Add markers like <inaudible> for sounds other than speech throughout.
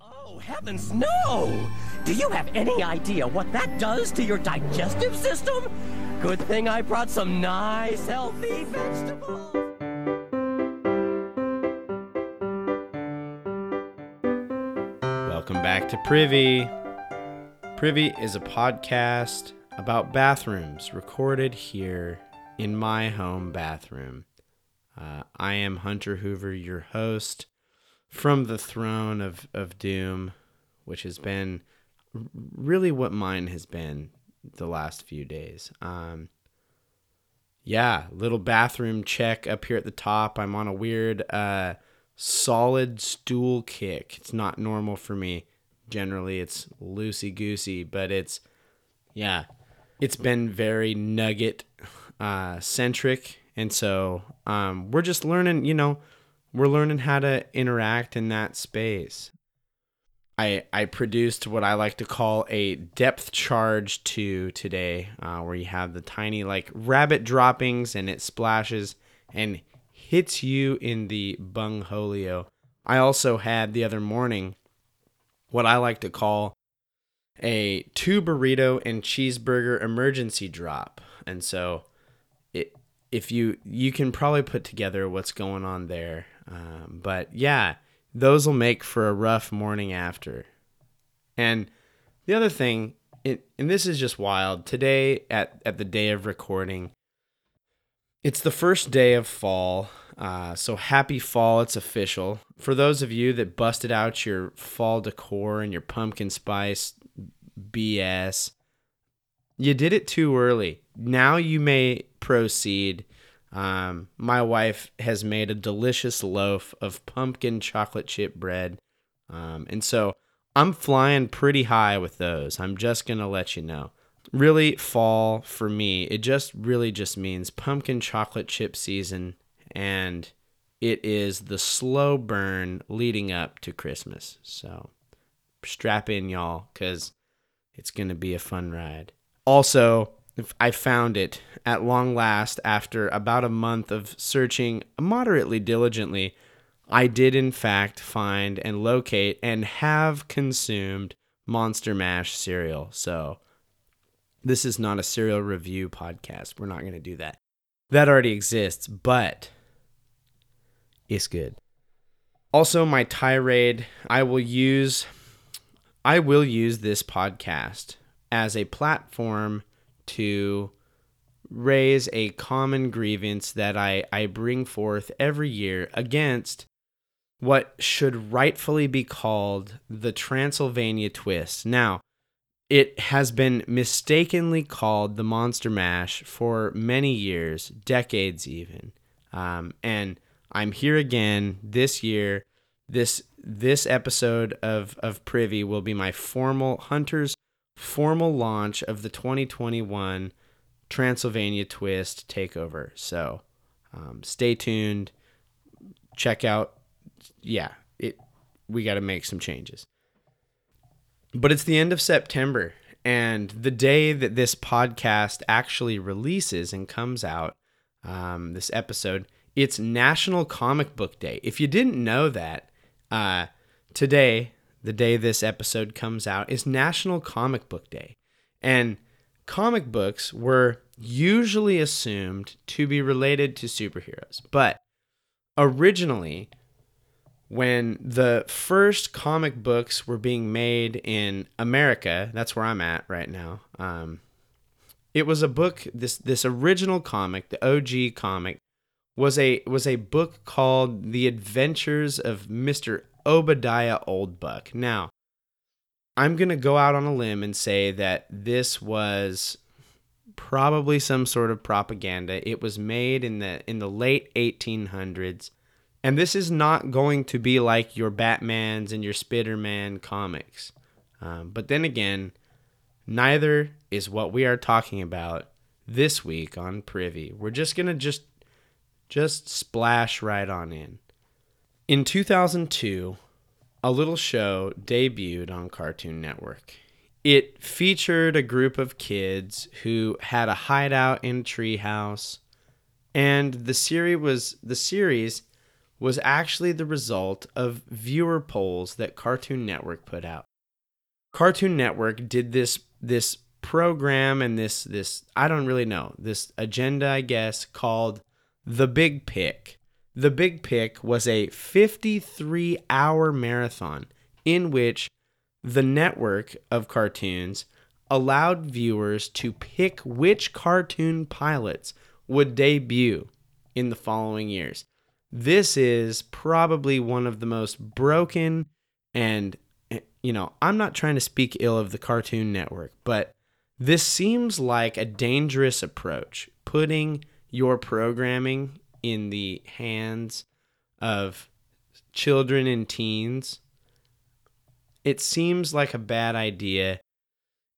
Oh, heavens, no! Do you have any idea what that does to your digestive system? Good thing I brought some nice, healthy vegetables. Welcome back to Privy. Privy is a podcast about bathrooms recorded here in my home bathroom. Uh, I am Hunter Hoover, your host from the throne of, of doom, which has been really what mine has been the last few days. Um, yeah, little bathroom check up here at the top. I'm on a weird uh, solid stool kick. It's not normal for me. Generally, it's loosey goosey, but it's, yeah, it's been very nugget uh, centric. And so um, we're just learning, you know, we're learning how to interact in that space. I, I produced what I like to call a depth charge to today, uh, where you have the tiny like rabbit droppings and it splashes and hits you in the bungholio. I also had the other morning what I like to call a two burrito and cheeseburger emergency drop. And so it if you you can probably put together what's going on there. Um, but yeah, those will make for a rough morning after. And the other thing, it, and this is just wild. Today, at at the day of recording, it's the first day of fall. Uh, so happy fall! It's official. For those of you that busted out your fall decor and your pumpkin spice BS, you did it too early. Now you may proceed um, my wife has made a delicious loaf of pumpkin chocolate chip bread. Um, and so I'm flying pretty high with those. I'm just going to let you know. Really, fall for me, it just really just means pumpkin chocolate chip season. And it is the slow burn leading up to Christmas. So strap in, y'all, because it's going to be a fun ride. Also, I found it at long last after about a month of searching moderately diligently. I did, in fact, find and locate and have consumed Monster Mash cereal. So, this is not a cereal review podcast. We're not going to do that. That already exists, but it's good. Also, my tirade, I will use I will use this podcast as a platform to raise a common grievance that I, I bring forth every year against what should rightfully be called the Transylvania twist. Now, it has been mistakenly called the Monster Mash for many years, decades even. Um, and I'm here again this year. This this episode of, of Privy will be my formal Hunters formal launch of the 2021 Transylvania Twist takeover. So um, stay tuned. Check out. Yeah, it. We got to make some changes. But it's the end of September, and the day that this podcast actually releases and comes out, um, this episode, it's National Comic Book Day. If you didn't know that, uh, today the day this episode comes out, is National Comic Book Day. And comic books were usually assumed to be related to superheroes. But originally, when the first comic books were being made in America, that's where I'm at right now. Um, it was a book. This this original comic, the OG comic, was a was a book called The Adventures of Mister Obadiah Oldbuck. Now, I'm going to go out on a limb and say that this was probably some sort of propaganda. It was made in the in the late 1800s. And this is not going to be like your Batmans and your Spider-Man comics. Um, but then again, neither is what we are talking about this week on Privy. We're just going to just just splash right on in. In 2002, a little show debuted on Cartoon Network. It featured a group of kids who had a hideout in a treehouse, and the series was the series was actually the result of viewer polls that Cartoon Network put out. Cartoon Network did this this program and this this I don't really know, this agenda I guess called The Big Pick. The Big Pick was a 53-hour marathon in which the network of cartoons allowed viewers to pick which cartoon pilots would debut in the following years. This is probably one of the most broken and you know, I'm not trying to speak ill of the Cartoon Network, but this seems like a dangerous approach, putting your programming in the hands of children and teens. It seems like a bad idea.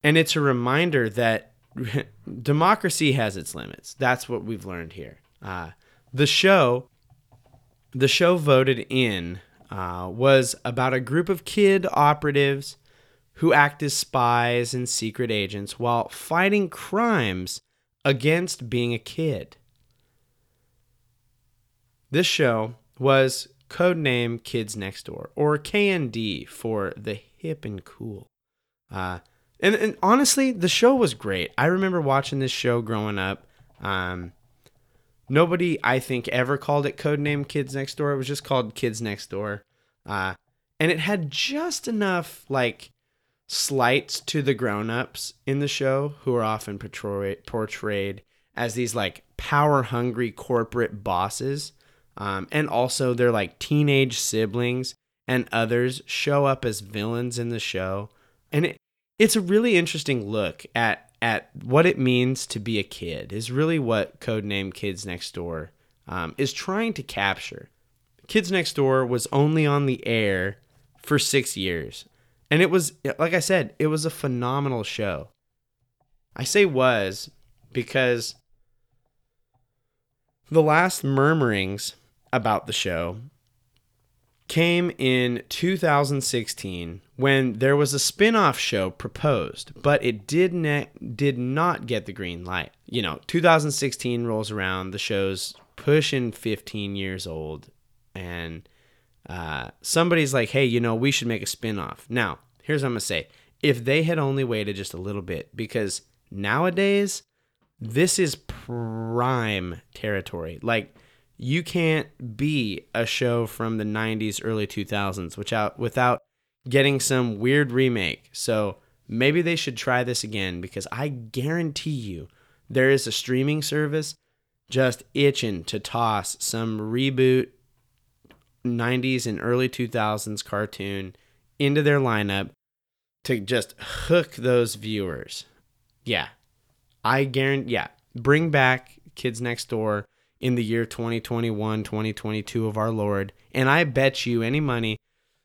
And it's a reminder that <laughs> democracy has its limits. That's what we've learned here. Uh, the show, the show voted in uh, was about a group of kid operatives who act as spies and secret agents while fighting crimes against being a kid. This show was codename Kids Next Door, or KND for the hip and cool. Uh, and, and honestly, the show was great. I remember watching this show growing up. Um, nobody, I think, ever called it codename Kids Next Door. It was just called Kids Next Door. Uh, and it had just enough, like, slights to the grown-ups in the show who are often portrayed, portrayed as these, like, power-hungry corporate bosses. Um, and also their, like, teenage siblings and others show up as villains in the show. And it, it's a really interesting look at at what it means to be a kid is really what codename kids next door um, is trying to capture. Kids next door was only on the air for six years. And it was like i said it was a phenomenal show. I say was because the last murmurings about the show came in 2016 when there was a spin-off show proposed, but it did ne- did not get the green light. You know, 2016 rolls around, the show's pushing 15 years old, and uh, somebody's like, "Hey, you know, we should make a spin-off." Now, here's what I'm gonna say: if they had only waited just a little bit, because nowadays this is prime territory. Like you can't be a show from the 90s early 2000s without without getting some weird remake. So maybe they should try this again because i guarantee you there is a streaming service just itching to toss some reboot 90s and early 2000s cartoon into their lineup to just hook those viewers. Yeah. I guarantee yeah. Bring back kids next door in the year 2021, 2022 of our Lord. And I bet you any money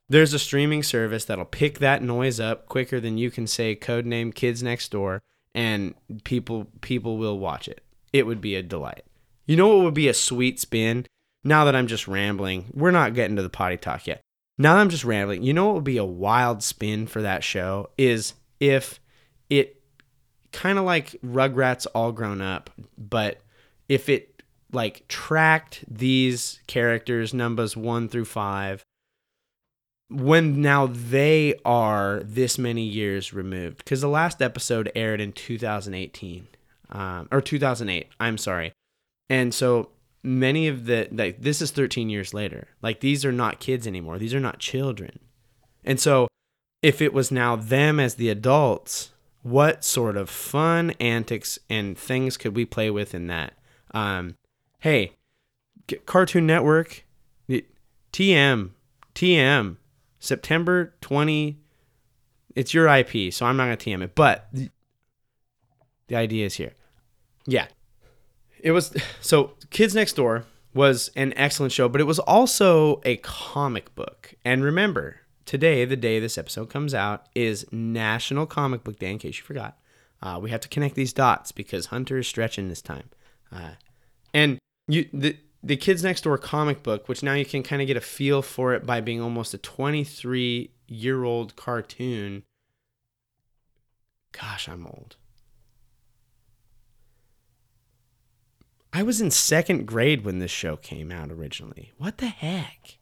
there's a streaming service that'll pick that noise up quicker than you can say codename kids next door and people people will watch it. It would be a delight. You know what would be a sweet spin? Now that I'm just rambling, we're not getting to the potty talk yet. Now that I'm just rambling, you know what would be a wild spin for that show is if it kind of like Rugrats all grown up, but if it like tracked these characters numbers 1 through 5 when now they are this many years removed. Because the last episode aired in 2018 um, or 2008 i'm sorry. And so many of the like this is 13 years later. Like these are not kids anymore. These are not children. And so if it was now them as the adults what sort of fun antics and things could we play with in that? Um, hey, Cartoon Network, TM, TM, September 20. It's your IP, so I'm not going to TM it. But the, idea is here. Yeah. It was <sighs> so Kids Next Door was an excellent show, but it was also a comic book. And remember, today, the day this episode comes out, is National Comic Book Day, in case you forgot. Uh, we have to connect these dots because Hunter is stretching this time. Uh, and you the the kids next door comic book which now you can kind of get a feel for it by being almost a 23 year old cartoon gosh i'm old I was in second grade when this show came out originally. What the heck?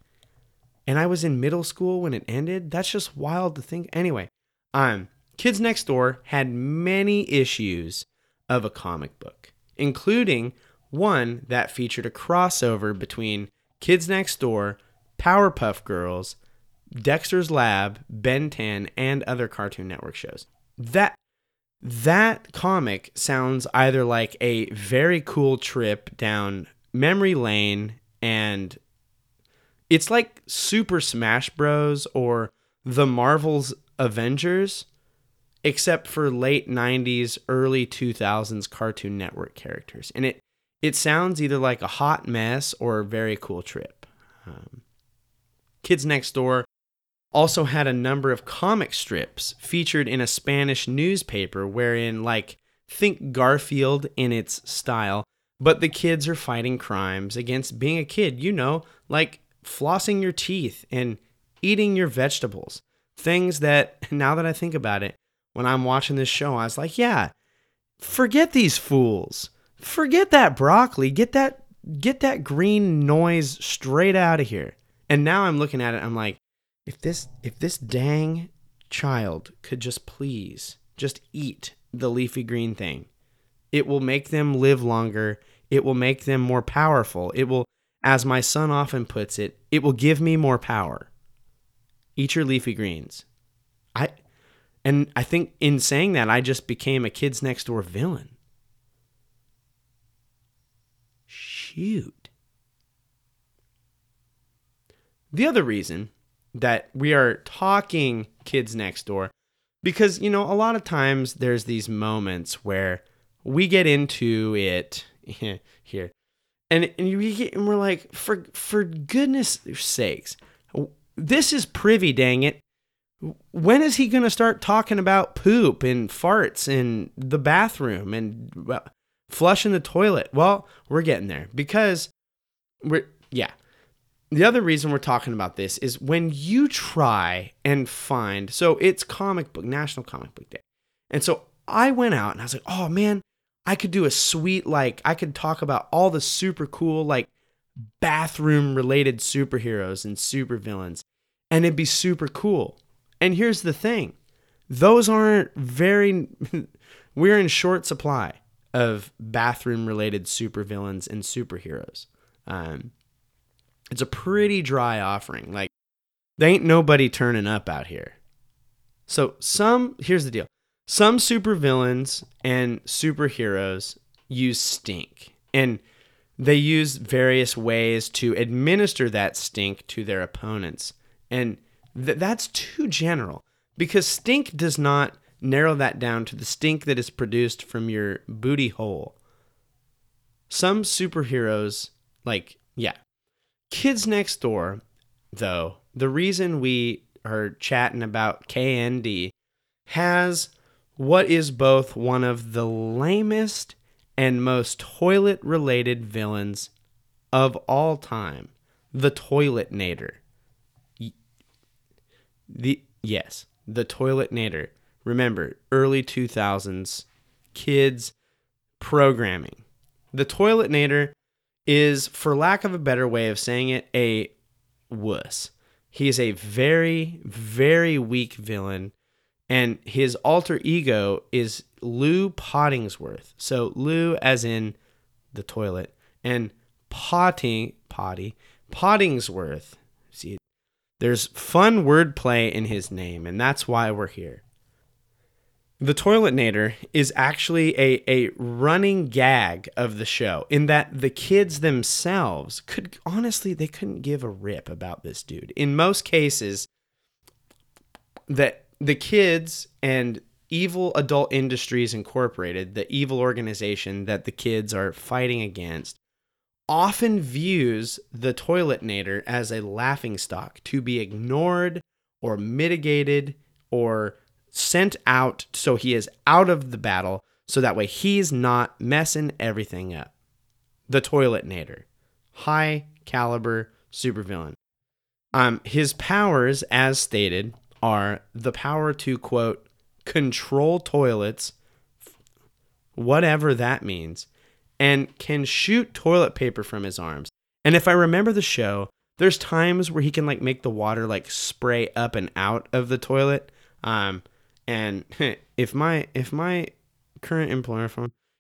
And I was in middle school when it ended. That's just wild to think. Anyway, um, Kids Next Door had many issues of a comic book, including one that featured a crossover between Kids Next Door, Powerpuff Girls, Dexter's Lab, Ben 10, and other Cartoon Network shows. That that comic sounds either like a very cool trip down memory lane and it's like Super Smash Bros or the Marvel's Avengers except for late 90s early 2000s Cartoon Network characters. And it it sounds either like a hot mess or a very cool trip. Um, Kids Next Door also had a number of comic strips featured in a Spanish newspaper wherein like think Garfield in its style, but the kids are fighting crimes against being a kid, you know, like flossing your teeth and eating your vegetables. Things that <laughs> now that I think about it, when I'm watching this show, I was like, yeah, forget these fools. Forget that broccoli. Get that get that green noise straight out of here. And now I'm looking at it, I'm like, if this if this dang child could just please just eat the leafy green thing it will make them live longer. It will make them more powerful. It will as my son often puts it it will give me more power. Eat your leafy greens. I and i think in saying that i just became a kids next door villain shoot. The other reason that we are talking kids next door because you know a lot of times there's these moments where we get into it <laughs> here and and, we get, and we're like for for goodness sakes this is privy dang it. When is he going to start talking about poop and farts in the bathroom and well, flushing the toilet. Well we're getting there because we're yeah. The other reason we're talking about this is when you try and find so it's comic book national comic book day. And so i went out and i was like oh man i could do a sweet like i could talk about all the super cool like bathroom related superheroes and supervillains and it'd be super cool. And here's the thing those aren't very <laughs> we're in short supply of bathroom related supervillains and superheroes um, it's a pretty dry offering. Like, there ain't nobody turning up out here. So, some, here's the deal some supervillains and superheroes use stink, and they use various ways to administer that stink to their opponents. And th- that's too general because stink does not narrow that down to the stink that is produced from your booty hole. Some superheroes, like, yeah, Kids Next Door, though, the reason we are chatting about KND has what is both one of the lamest and most toilet related villains of all time the Toiletnator. The yes, the Toiletnator. Remember, early 2000s kids programming. The Toiletnator is, for lack of a better way of saying it, a wuss. He is a very, very weak villain, and his alter ego is Lou Pottingsworth. So Lou, as in the toilet, and Potting Potty Pottingsworth. See, there's fun wordplay in his name, and that's why we're here. The Toiletnator is actually a, a running gag of the show in that the kids themselves could honestly they couldn't give a rip about this dude. In most cases, that the kids and Evil Adult Industries Incorporated, the evil organization that the kids are fighting against, often views the Toiletnator as a laughing stock to be ignored or mitigated or sent out so he is out of the battle so that way he's not messing everything up. The Toiletnator, high caliber supervillain. Um, his powers, as stated, are the power to quote control toilets, whatever that means, and can shoot toilet paper from his arms. And if I remember the show, there's times where he can like make the water like spray up and out of the toilet. Um, and <laughs> if my if my current employer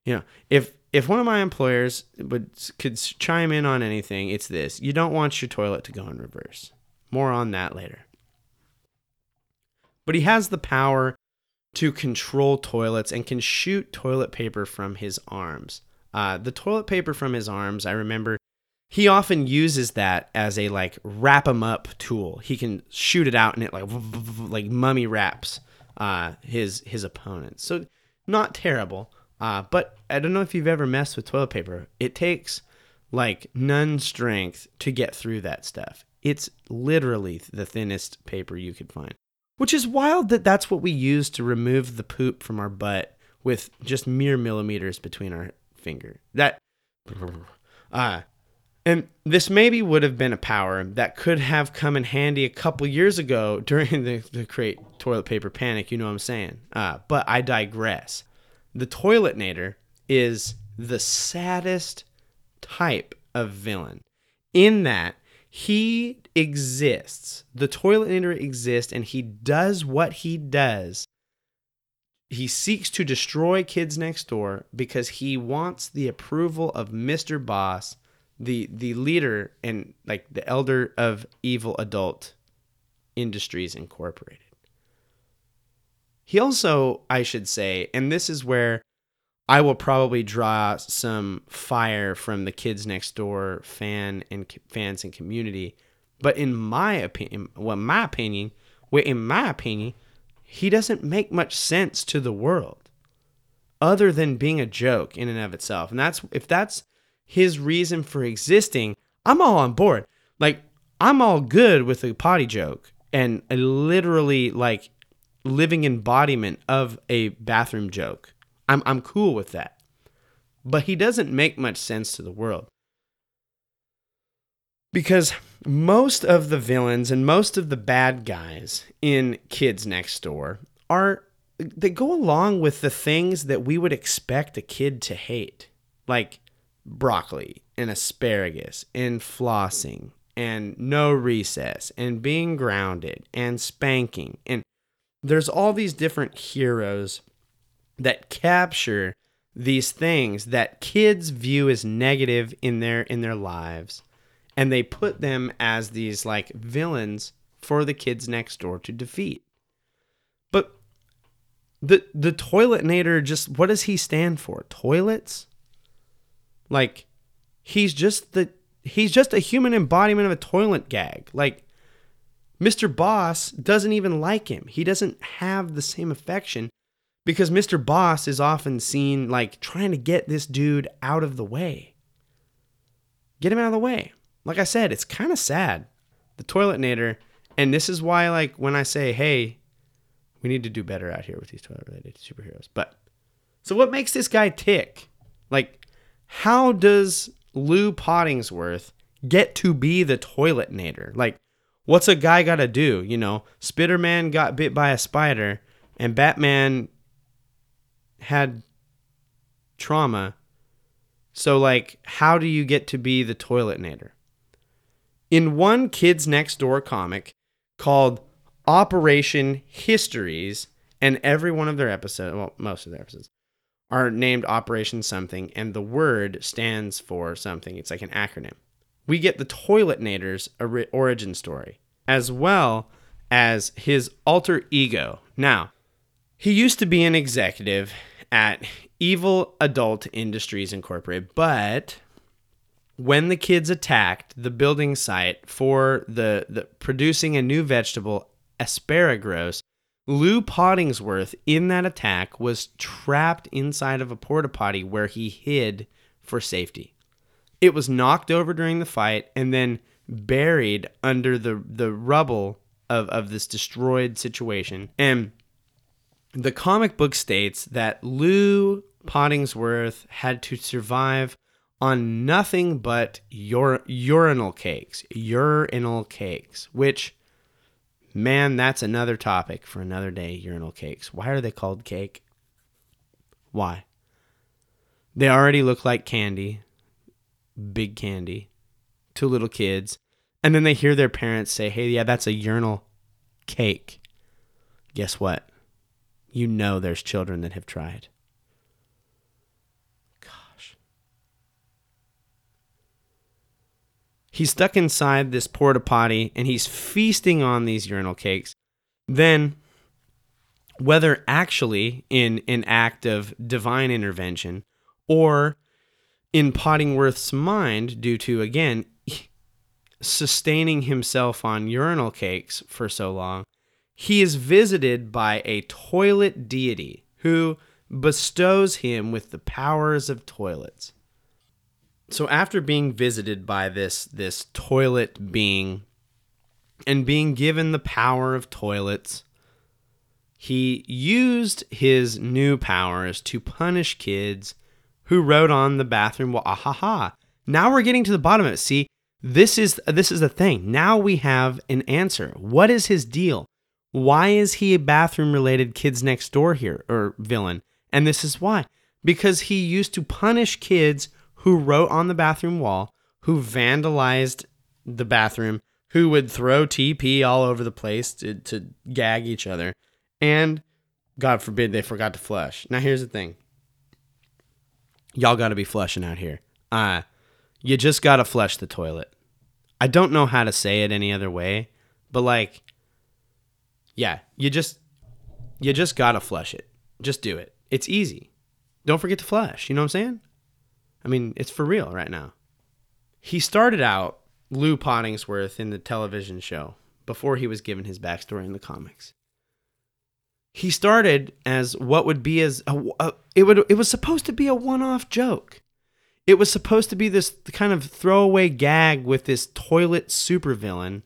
you know if if one of my employers would could chime in on anything, it's this: you don't want your toilet to go in reverse. More on that later. But he has the power to control toilets and can shoot toilet paper from his arms. Uh, the toilet paper from his arms, I remember he often uses that as a like wrap him up tool. He can shoot it out and it like like mummy wraps uh, his his opponents. So not terrible. Uh, but I don't know if you've ever messed with toilet paper. It takes like none strength to get through that stuff. It's literally the thinnest paper you could find. Which is wild that that's what we use to remove the poop from our butt with just mere millimeters between our finger. That uh and this maybe would have been a power that could have come in handy a couple years ago <laughs> during the, the great toilet paper panic, you know what I'm saying? Uh, but I digress. The Toiletnator is the saddest type of villain in that he exists. The Toiletnator exists and he does what he does. He seeks to destroy kids next door because he wants the approval of Mr. Boss, the the leader and like the elder of evil adult industries incorporated. He also, I should say, and this is where I will probably draw some fire from the kids next door fan and fans and community. But in my opinion, well, my opinion, well, in my opinion, he doesn't make much sense to the world, other than being a joke in and of itself. And that's if that's his reason for existing, I'm all on board. Like I'm all good with a potty joke and a literally like living embodiment of a bathroom joke. I'm I'm cool with that. But he doesn't make much sense to the world. Because most of the villains and most of the bad guys in Kids Next Door are they go along with the things that we would expect a kid to hate. Like broccoli and asparagus and flossing and no recess and being grounded and spanking. And there's all these different heroes that capture these things that kids view as negative in their in their lives. And they put them as these like villains for the kids next door to defeat. But the the toiletnator just what does he stand for? Toilets like he's just the he's just a human embodiment of a toilet gag like Mr. Boss doesn't even like him. He doesn't have the same affection because Mr. Boss is often seen like trying to get this dude out of the way. Get him out of the way. Like I said, it's kind of sad. The Toiletnator, and this is why, like, when I say, hey, we need to do better out here with these toilet related superheroes. But, so what makes this guy tick? Like, how does Lou Pottingsworth get to be the Toiletnator? Like, what's a guy got to do? You know, Spiderman got bit by a spider, and Batman had trauma. So, like, how do you get to be the Toiletnator? In one Kids Next Door comic called Operation Histories, and every one of their episodes, well, most of their episodes, are named Operation something, and the word stands for something. It's like an acronym we get the Toiletnator's origin story, as well as his alter ego. Now, he used to be an executive at Evil Adult Industries Incorporated, but when the kids attacked the building site for the, the producing a new vegetable, asparagus, Lou Pottingsworth in that attack was trapped inside of a porta potty where he hid for safety. It was knocked over during the fight and then buried under the the rubble of, of this destroyed situation. And the comic book states that Lou Pottingsworth had to survive on nothing but ur- urinal cakes, urinal cakes, which, man, that's another topic for another day. Urinal cakes. Why are they called cake? Why? They already look like candy, big candy, to little kids. And then they hear their parents say, hey, yeah, that's a urinal cake. Guess what? You know there's children that have tried. Gosh. He's stuck inside this porta potty and he's feasting on these urinal cakes. Then, whether actually in an act of divine intervention or in Pottingworth's mind, due to, again, sustaining himself on urinal cakes for so long, he is visited by a toilet deity who bestows him with the powers of toilets. So after being visited by this this toilet being and being given the power of toilets, he used his new powers to punish kids who wrote on the bathroom wall. Ah ha ha. Now we're getting to the bottom of it. See, this is this is the thing. Now we have an answer. What is his deal? Why is he a bathroom related kids next door here or villain? And this is why. Because he used to punish kids who wrote on the bathroom wall, who vandalized the bathroom, who would throw TP all over the place to, to gag each other. And God forbid they forgot to flush. Now here's the thing. Y'all got to be flushing out here. Uh, you just got to flush the toilet. I don't know how to say it any other way, but like yeah, you just you just got to flush it. Just do it. It's easy. Don't forget to flush, you know what I'm saying? I mean, it's for real right now. He started out Lou Pottingsworth in the television show before he was given his backstory in the comics. He started as what would be as a, a, it would it was supposed to be a one-off joke. It was supposed to be this kind of throwaway gag with this toilet supervillain,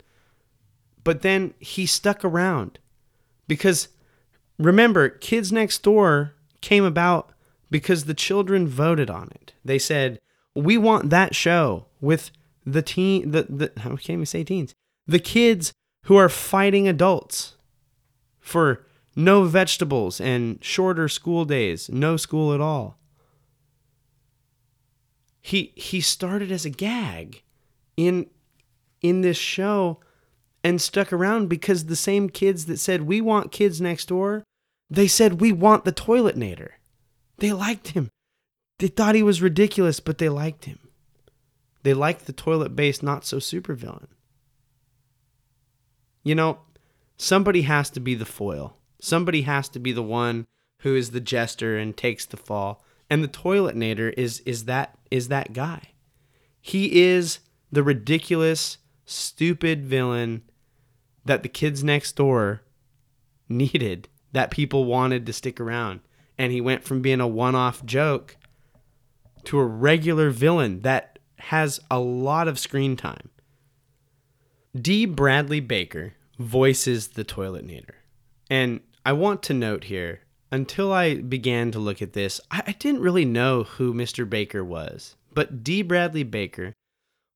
but then he stuck around because remember, Kids Next Door came about because the children voted on it. They said, "We want that show with the teen the the I can't even say teens. The kids who are fighting adults for no vegetables and shorter school days, no school at all." he he started as a gag in in this show and stuck around because the same kids that said we want kids next door they said we want the toiletnator they liked him. They thought he was ridiculous but they liked him. They liked the toilet based not so super villain you know somebody has to be the foil. Somebody has to be the one who is the jester and takes the fall. And the toiletnator is is that is that guy. He is the ridiculous, stupid villain that the kids next door needed, that people wanted to stick around. And he went from being a one-off joke to a regular villain that has a lot of screen time. D. Bradley Baker voices the toilet toiletnator. And I want to note here until I began to look at this, I didn't really know who Mr. Baker was. But D. Bradley Baker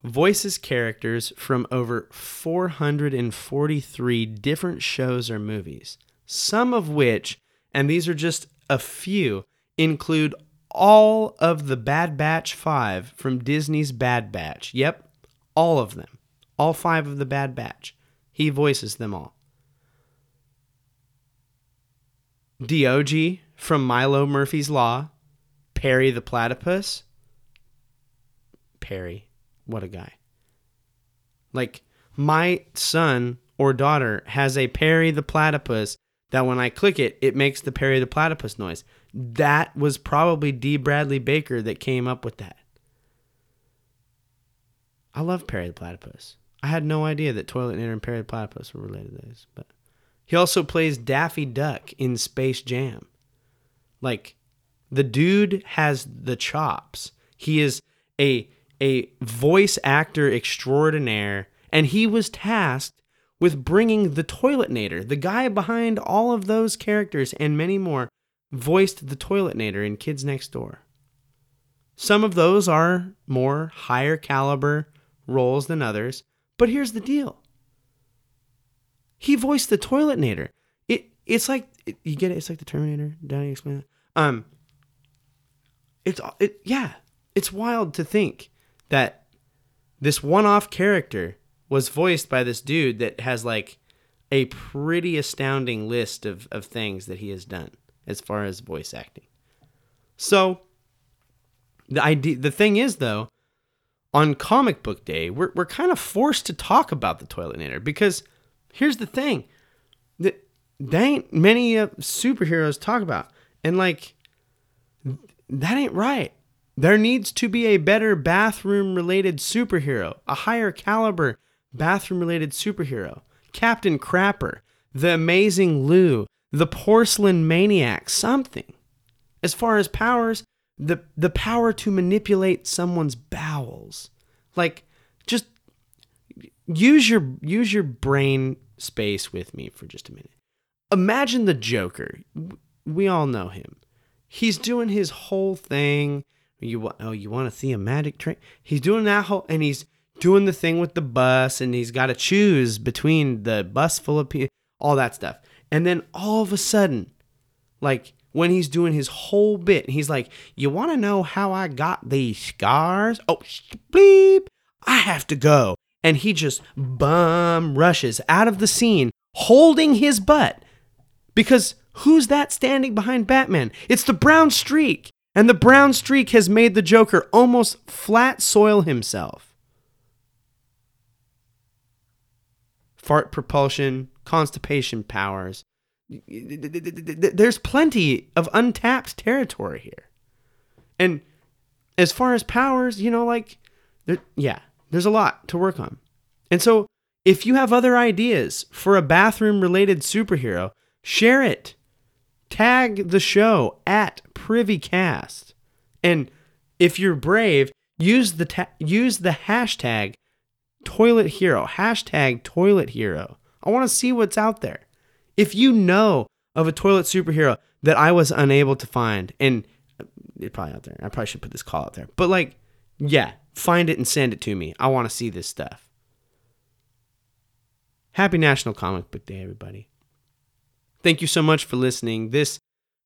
voices characters from over 443 different shows or movies, some of which, and these are just a few, include all of the Bad Batch 5 from Disney's Bad Batch. Yep, all of them. All five of the Bad Batch. He voices them all. Diogee from Milo Murphy's Law, Perry the Platypus. Perry, what a guy. Like, my son or daughter has a Perry the Platypus that when I click it, it makes the Perry the Platypus noise. That was probably D. Bradley Baker that came up with that. I love Perry the Platypus. I had no idea that Toiletnator and Perry the Platypus were related to this, but he also plays Daffy Duck in Space Jam. Like the dude has the chops. He is a a voice actor extraordinaire and he was tasked with bringing the Toiletnator, the guy behind all of those characters and many more, voiced the Toiletnator in Kids Next Door. Some of those are more higher caliber roles than others, but here's the deal. He voiced the Toiletnator. It it's like you get it. It's like the Terminator. Danny explain that. Um, it's it yeah, it's wild to think that this one-off character was voiced by this dude that has like a pretty astounding list of, of things that he has done as far as voice acting. So the idea the thing is though, on comic book day, we're we're kind of forced to talk about the Toiletinator because here's the thing. That that ain't many uh, superheroes talk about. And like that ain't right. There needs to be a better bathroom related superhero, a higher caliber bathroom related superhero. Captain Crapper, the amazing Lou, the porcelain maniac, something. As far as powers, the the power to manipulate someone's bowels. Like just use your use your brain space with me for just a minute. Imagine the Joker. We all know him. He's doing his whole thing. You oh you want to see a magic trick? He's doing that whole and he's doing the thing with the bus and he's got to choose between the bus full of people, all that stuff. And then all of a sudden, like when he's doing his whole bit, he's like, "You want to know how I got these scars? Oh, bleep! I have to go." And he just bum rushes out of the scene, holding his butt, because who's that standing behind Batman? It's the brown streak, and the brown streak has made the Joker almost flat soil himself. Fart propulsion, constipation powers, there's plenty of untapped territory here. And as far as powers, you know, like, there, yeah, there's a lot to work on. And so, if you have other ideas for a bathroom related superhero, share it. Tag the show at PrivyCast. And if you're brave, use the ta- use the hashtag toilet hero, hashtag toilet hero. I want to see what's out there. If you know of a toilet superhero that I was unable to find, and it's probably out there. I probably should put this call out there. But like, yeah, find it and send it to me. I want to see this stuff. Happy National Comic Book Day, everybody. Thank you so much for listening. This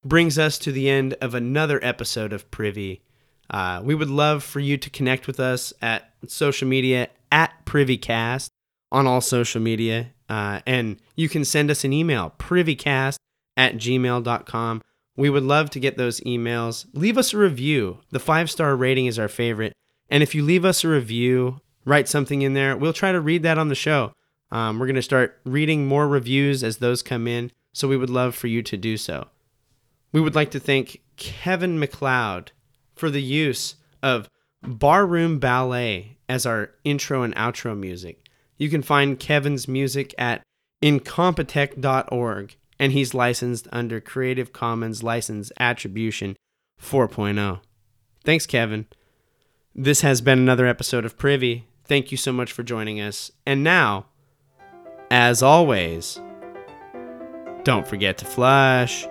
brings us to the end of another episode of Privy. Uh, we would love for you to connect with us at social media at PrivyCast on all social media. Uh, and you can send us an email, privycast at gmail.com. We would love to get those emails. Leave us a review. The five star rating is our favorite. And if you leave us a review, write something in there, we'll try to read that on the show. Um, we're going to start reading more reviews as those come in. So we would love for you to do so. We would like to thank Kevin MacLeod for the use of Barroom Ballet as our intro and outro music. You can find Kevin's music at incompetech.org, and he's licensed under Creative Commons License Attribution 4.0. Thanks, Kevin. This has been another episode of Privy. Thank you so much for joining us. And now, as always, don't forget to flush.